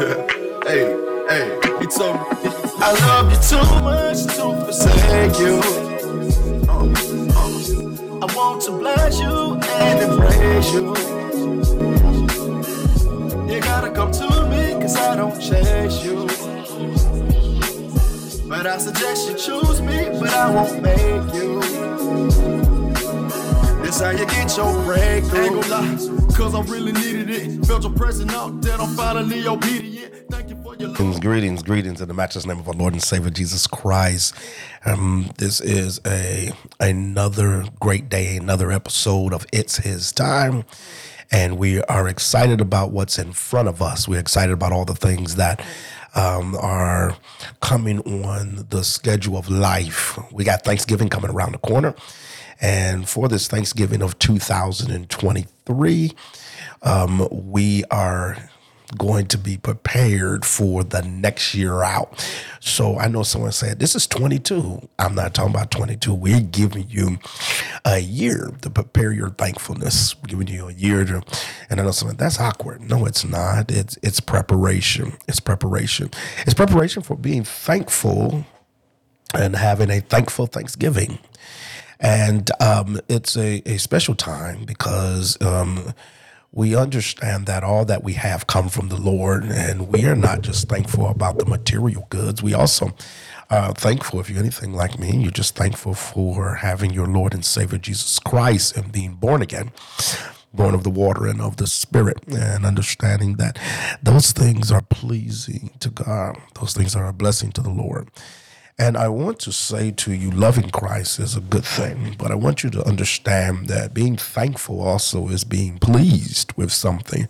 hey, hey, he told me, I love you too much to forsake you. Uh, uh, I want to bless you and embrace you. You gotta come to me, cause I don't chase you. But I suggest you choose me, but I won't make. How you get your breakthrough. Ain't gonna lie, cause I really needed it. Felt your presence out that I'm finally obedient. Thank you for your love. Greetings, greetings in the matchless name of our Lord and Savior Jesus Christ. Um, this is a another great day, another episode of It's His Time. And we are excited about what's in front of us. We're excited about all the things that um, are coming on the schedule of life. We got Thanksgiving coming around the corner. And for this Thanksgiving of 2023, um, we are going to be prepared for the next year out. So I know someone said, This is 22. I'm not talking about 22. We're giving you a year to prepare your thankfulness. We're giving you a year to, and I know someone, that's awkward. No, it's not. It's, it's preparation. It's preparation. It's preparation for being thankful and having a thankful Thanksgiving. And um, it's a, a special time because um, we understand that all that we have come from the Lord, and we are not just thankful about the material goods. We also are thankful, if you're anything like me, you're just thankful for having your Lord and Savior Jesus Christ and being born again born of the water and of the spirit and understanding that those things are pleasing to God. Those things are a blessing to the Lord. And I want to say to you, loving Christ is a good thing, but I want you to understand that being thankful also is being pleased with something.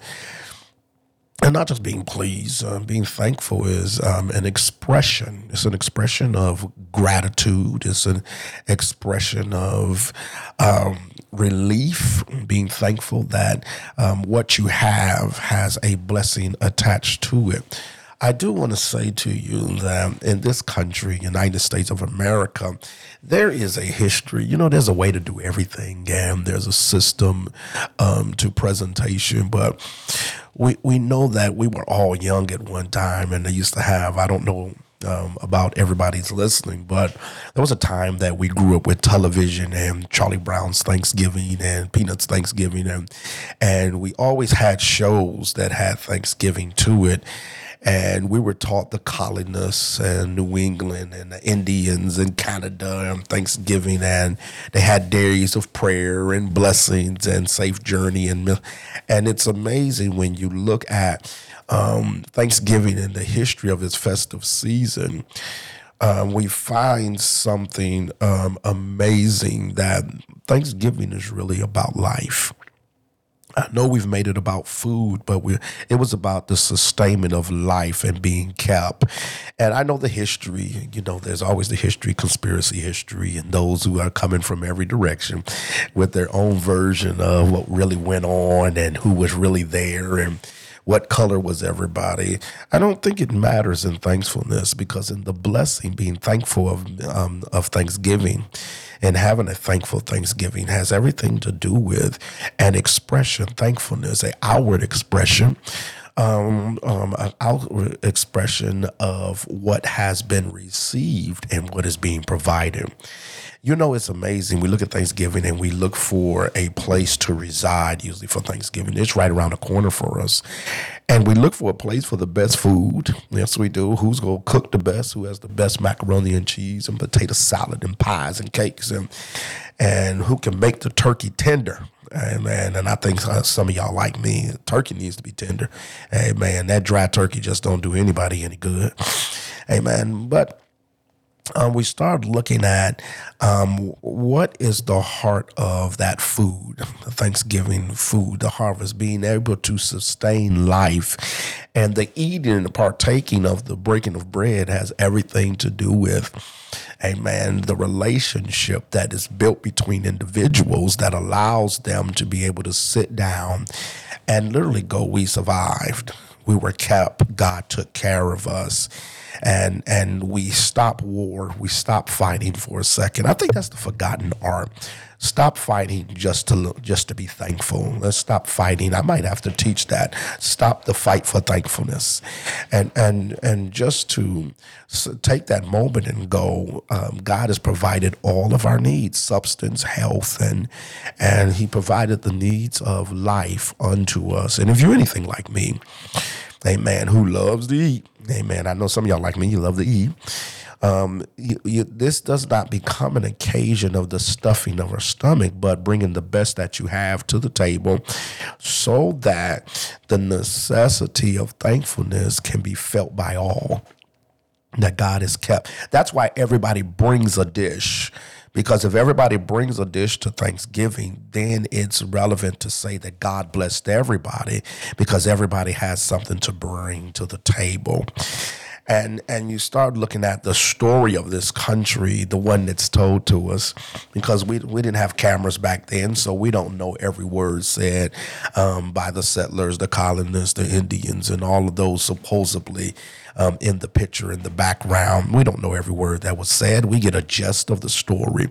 And not just being pleased, uh, being thankful is um, an expression. It's an expression of gratitude. It's an expression of um, relief, being thankful that um, what you have has a blessing attached to it. I do want to say to you that in this country, United States of America, there is a history. You know, there's a way to do everything, and there's a system um, to presentation. But we we know that we were all young at one time, and they used to have. I don't know um, about everybody's listening, but there was a time that we grew up with television and Charlie Brown's Thanksgiving and Peanuts Thanksgiving, and and we always had shows that had Thanksgiving to it and we were taught the colonists and New England and the Indians and Canada and Thanksgiving, and they had days of prayer and blessings and safe journey and and it's amazing when you look at um, Thanksgiving and the history of its festive season. Um, we find something um, amazing that Thanksgiving is really about life. I know we've made it about food, but we it was about the sustainment of life and being kept. And I know the history, you know, there's always the history, conspiracy history, and those who are coming from every direction with their own version of what really went on and who was really there and what color was everybody. I don't think it matters in thankfulness because in the blessing, being thankful of um, of Thanksgiving and having a thankful Thanksgiving has everything to do with an expression, thankfulness, a outward expression. Um, um, an outward expression of what has been received and what is being provided. You know, it's amazing. We look at Thanksgiving and we look for a place to reside, usually for Thanksgiving. It's right around the corner for us. And we look for a place for the best food. Yes, we do. Who's going to cook the best? Who has the best macaroni and cheese and potato salad and pies and cakes? And, and who can make the turkey tender? Man, and I think uh, some of y'all like me. Turkey needs to be tender. Man, that dry turkey just don't do anybody any good. Man, but um, we start looking at um, what is the heart of that food, the Thanksgiving food, the harvest, being able to sustain life. And the eating and the partaking of the breaking of bread has everything to do with, amen, the relationship that is built between individuals that allows them to be able to sit down and literally go, We survived. We were kept. God took care of us and and we stop war, we stop fighting for a second. I think that's the forgotten art. Stop fighting just to look, just to be thankful. Let's stop fighting. I might have to teach that. Stop the fight for thankfulness, and and and just to take that moment and go. Um, God has provided all of our needs, substance, health, and and He provided the needs of life unto us. And if you're anything like me, Amen, who loves to eat, Amen. I know some of y'all like me. You love to eat um, you, you, this does not become an occasion of the stuffing of our stomach, but bringing the best that you have to the table so that the necessity of thankfulness can be felt by all that God has kept. That's why everybody brings a dish. Because if everybody brings a dish to Thanksgiving, then it's relevant to say that God blessed everybody because everybody has something to bring to the table and and you start looking at the story of this country, the one that's told to us, because we we didn't have cameras back then, so we don't know every word said um, by the settlers, the colonists, the Indians, and all of those supposedly um, in the picture in the background. We don't know every word that was said. We get a gist of the story.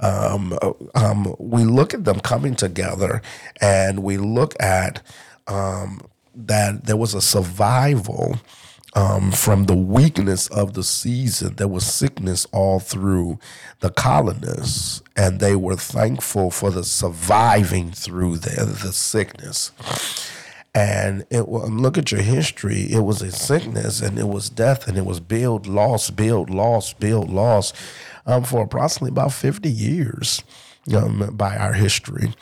Um, um, we look at them coming together, and we look at um, that there was a survival um, from the weakness of the season. There was sickness all through the colonists, and they were thankful for the surviving through the, the sickness. And it look at your history. It was a sickness, and it was death, and it was build, loss, build, loss, build, loss, um, for approximately about fifty years um, by our history.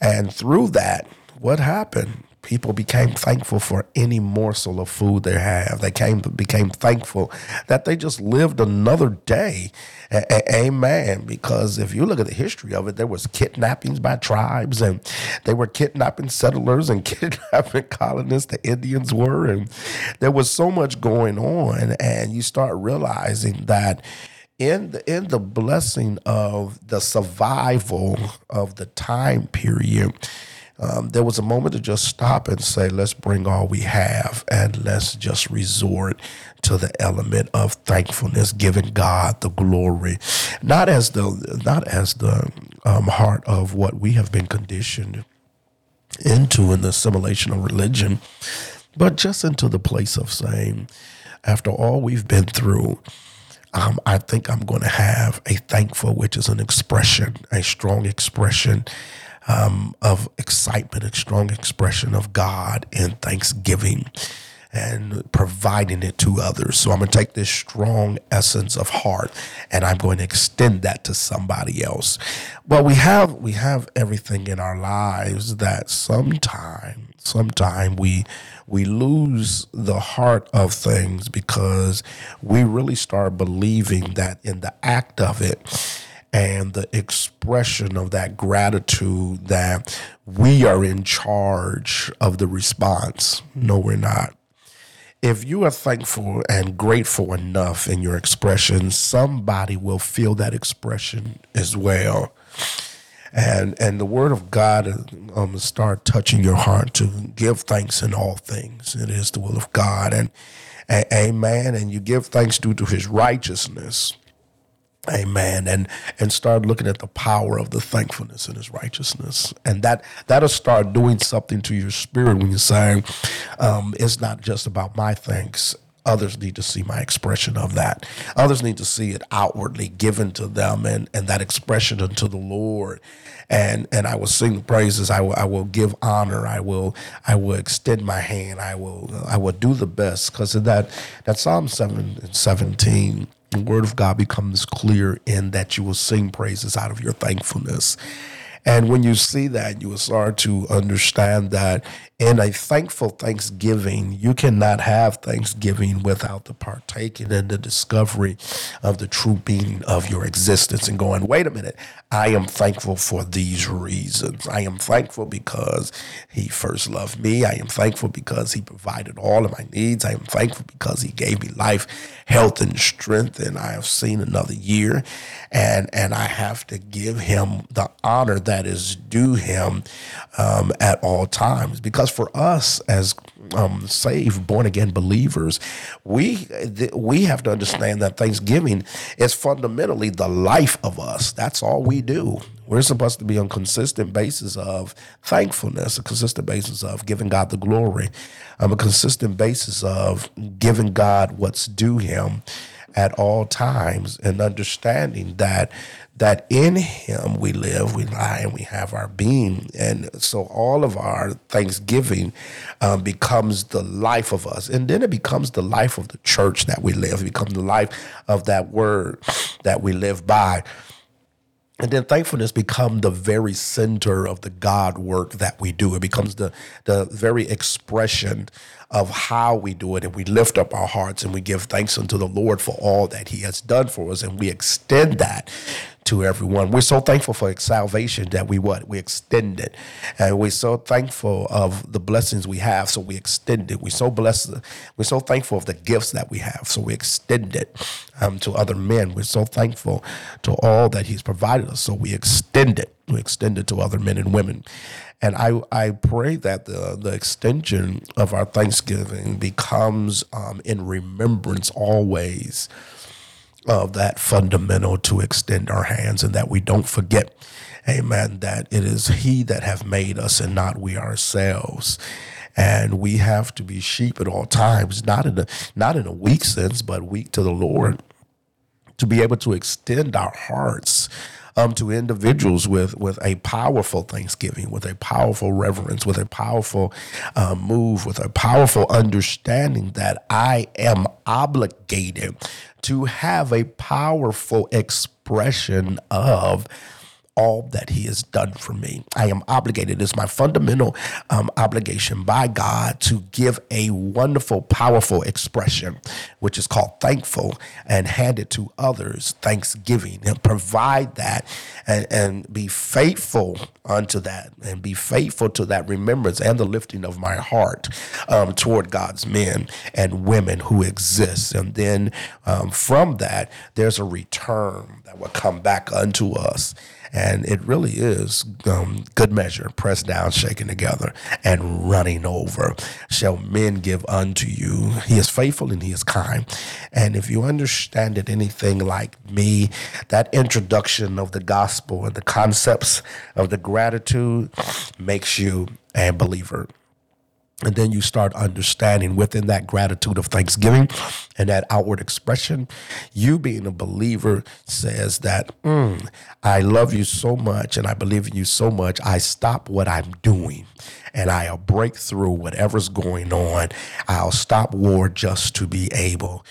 And through that, what happened? People became thankful for any morsel of food they have. They came became thankful that they just lived another day. A- amen. Because if you look at the history of it, there was kidnappings by tribes, and they were kidnapping settlers and kidnapping colonists. The Indians were, and there was so much going on. And you start realizing that in the in the blessing of the survival of the time period um, there was a moment to just stop and say, let's bring all we have and let's just resort to the element of thankfulness, giving God the glory, not as the not as the um, heart of what we have been conditioned into in the assimilation of religion, but just into the place of saying, after all we've been through, um, I think I'm going to have a thankful, which is an expression, a strong expression um, of excitement and strong expression of God and thanksgiving and providing it to others. So I'm going to take this strong essence of heart and I'm going to extend that to somebody else. Well, we have we have everything in our lives that sometime sometime we we lose the heart of things because we really start believing that in the act of it and the expression of that gratitude that we are in charge of the response. No, we're not. If you are thankful and grateful enough in your expression, somebody will feel that expression as well. And and the word of God um, start touching your heart to give thanks in all things. It is the will of God. And, and amen. And you give thanks due to his righteousness Amen. And and start looking at the power of the thankfulness and his righteousness. And that that'll start doing something to your spirit when you're saying, um, it's not just about my thanks. Others need to see my expression of that. Others need to see it outwardly given to them and, and that expression unto the Lord. And and I will sing praises. I will I will give honor. I will I will extend my hand. I will I will do the best. Because of that that Psalm 7 17 the word of God becomes clear in that you will sing praises out of your thankfulness. And when you see that, you will start to understand that in a thankful thanksgiving, you cannot have thanksgiving without the partaking and the discovery of the true being of your existence and going, wait a minute, I am thankful for these reasons. I am thankful because he first loved me. I am thankful because he provided all of my needs. I am thankful because he gave me life, health, and strength. And I have seen another year. And, and I have to give him the honor that is due him um, at all times because because for us as um, saved, born again believers, we th- we have to understand that Thanksgiving is fundamentally the life of us. That's all we do. We're supposed to be on consistent basis of thankfulness, a consistent basis of giving God the glory, um, a consistent basis of giving God what's due Him at all times, and understanding that that in him we live, we lie, and we have our being. And so all of our thanksgiving um, becomes the life of us. And then it becomes the life of the church that we live, it becomes the life of that word that we live by. And then thankfulness become the very center of the God work that we do. It becomes the the very expression of how we do it. And we lift up our hearts and we give thanks unto the Lord for all that He has done for us. And we extend that to everyone. We're so thankful for salvation that we what? We extend it. And we're so thankful of the blessings we have, so we extend it. We're so blessed. We're so thankful of the gifts that we have, so we extend it um, to other men. We're so thankful to all that He's provided us, so we extend it. We extend it to other men and women. And I, I pray that the, the extension of our Thanksgiving becomes um, in remembrance always of that fundamental to extend our hands and that we don't forget, amen, that it is He that have made us and not we ourselves. And we have to be sheep at all times, not in a not in a weak sense, but weak to the Lord, to be able to extend our hearts um, to individuals with with a powerful thanksgiving, with a powerful reverence, with a powerful uh, move, with a powerful understanding that I am obligated to have a powerful expression of all that he has done for me. I am obligated. It's my fundamental um, obligation by God to give a wonderful, powerful expression, which is called thankful, and hand it to others, thanksgiving, and provide that and, and be faithful unto that and be faithful to that remembrance and the lifting of my heart um, toward God's men and women who exist. And then um, from that, there's a return that will come back unto us. And it really is um, good measure, pressed down, shaken together, and running over. Shall men give unto you? He is faithful and he is kind. And if you understand it anything like me, that introduction of the gospel and the concepts of the gratitude makes you a believer. And then you start understanding within that gratitude of thanksgiving and that outward expression, you being a believer says that, mm, I love you so much and I believe in you so much, I stop what I'm doing and I'll break through whatever's going on. I'll stop war just to be able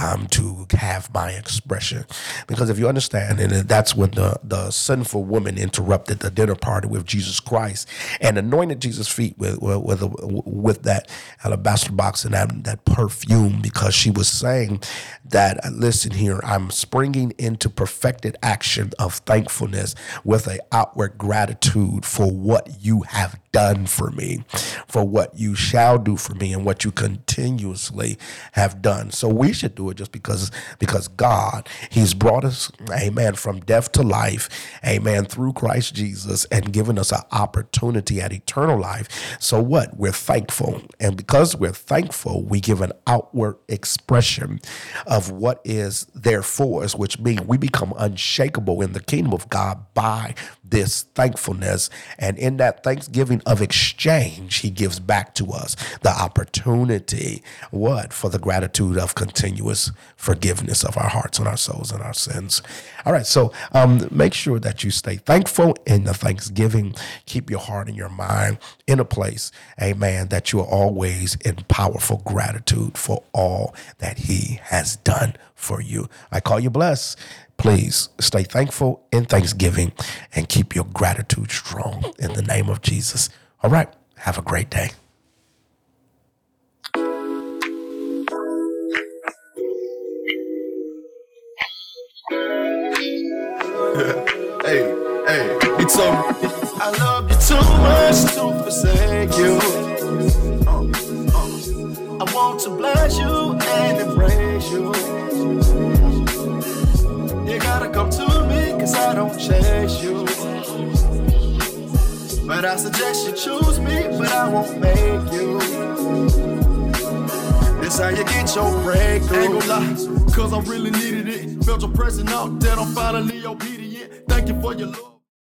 um, to have my expression. Because if you understand, and that's when the, the sinful woman interrupted the dinner party with Jesus Christ and anointed Jesus' feet with with, with, with that alabaster box and that, that perfume because she was saying that, listen here, I'm springing into perfected action of thankfulness with a outward gratitude for what you have done for me, for what you shall do for me, and what you continuously have done. So we should do it just because because God, He's brought us, amen, from death to life, amen, through Christ Jesus, and given us an opportunity at eternal life. So what? We're thankful. And because we're thankful, we give an outward expression of what is there for us, which means we become unshakable in the kingdom of God by this thankfulness. And in that thanksgiving of exchange, he gives back to us the opportunity, what? For the gratitude of continuous forgiveness of our hearts and our souls and our sins. All right, so um, make sure that you stay thankful in the thanksgiving. Keep your heart and your mind in a place, amen, that you are always in powerful gratitude for all that he has done for you. I call you blessed. Please stay thankful in thanksgiving and keep your gratitude strong in the name of Jesus. All right. Have a great day. hey, hey, he told me, I love you too much to forsake you. Uh, uh, I want to bless you and embrace you. You gotta come to me, cause I don't chase you. But I suggest you choose me, but I won't make you. This how you get your breakthrough. Ain't lie, cause I really needed it. Felt your pressing out that I'm finally obedient. Thank you for your love.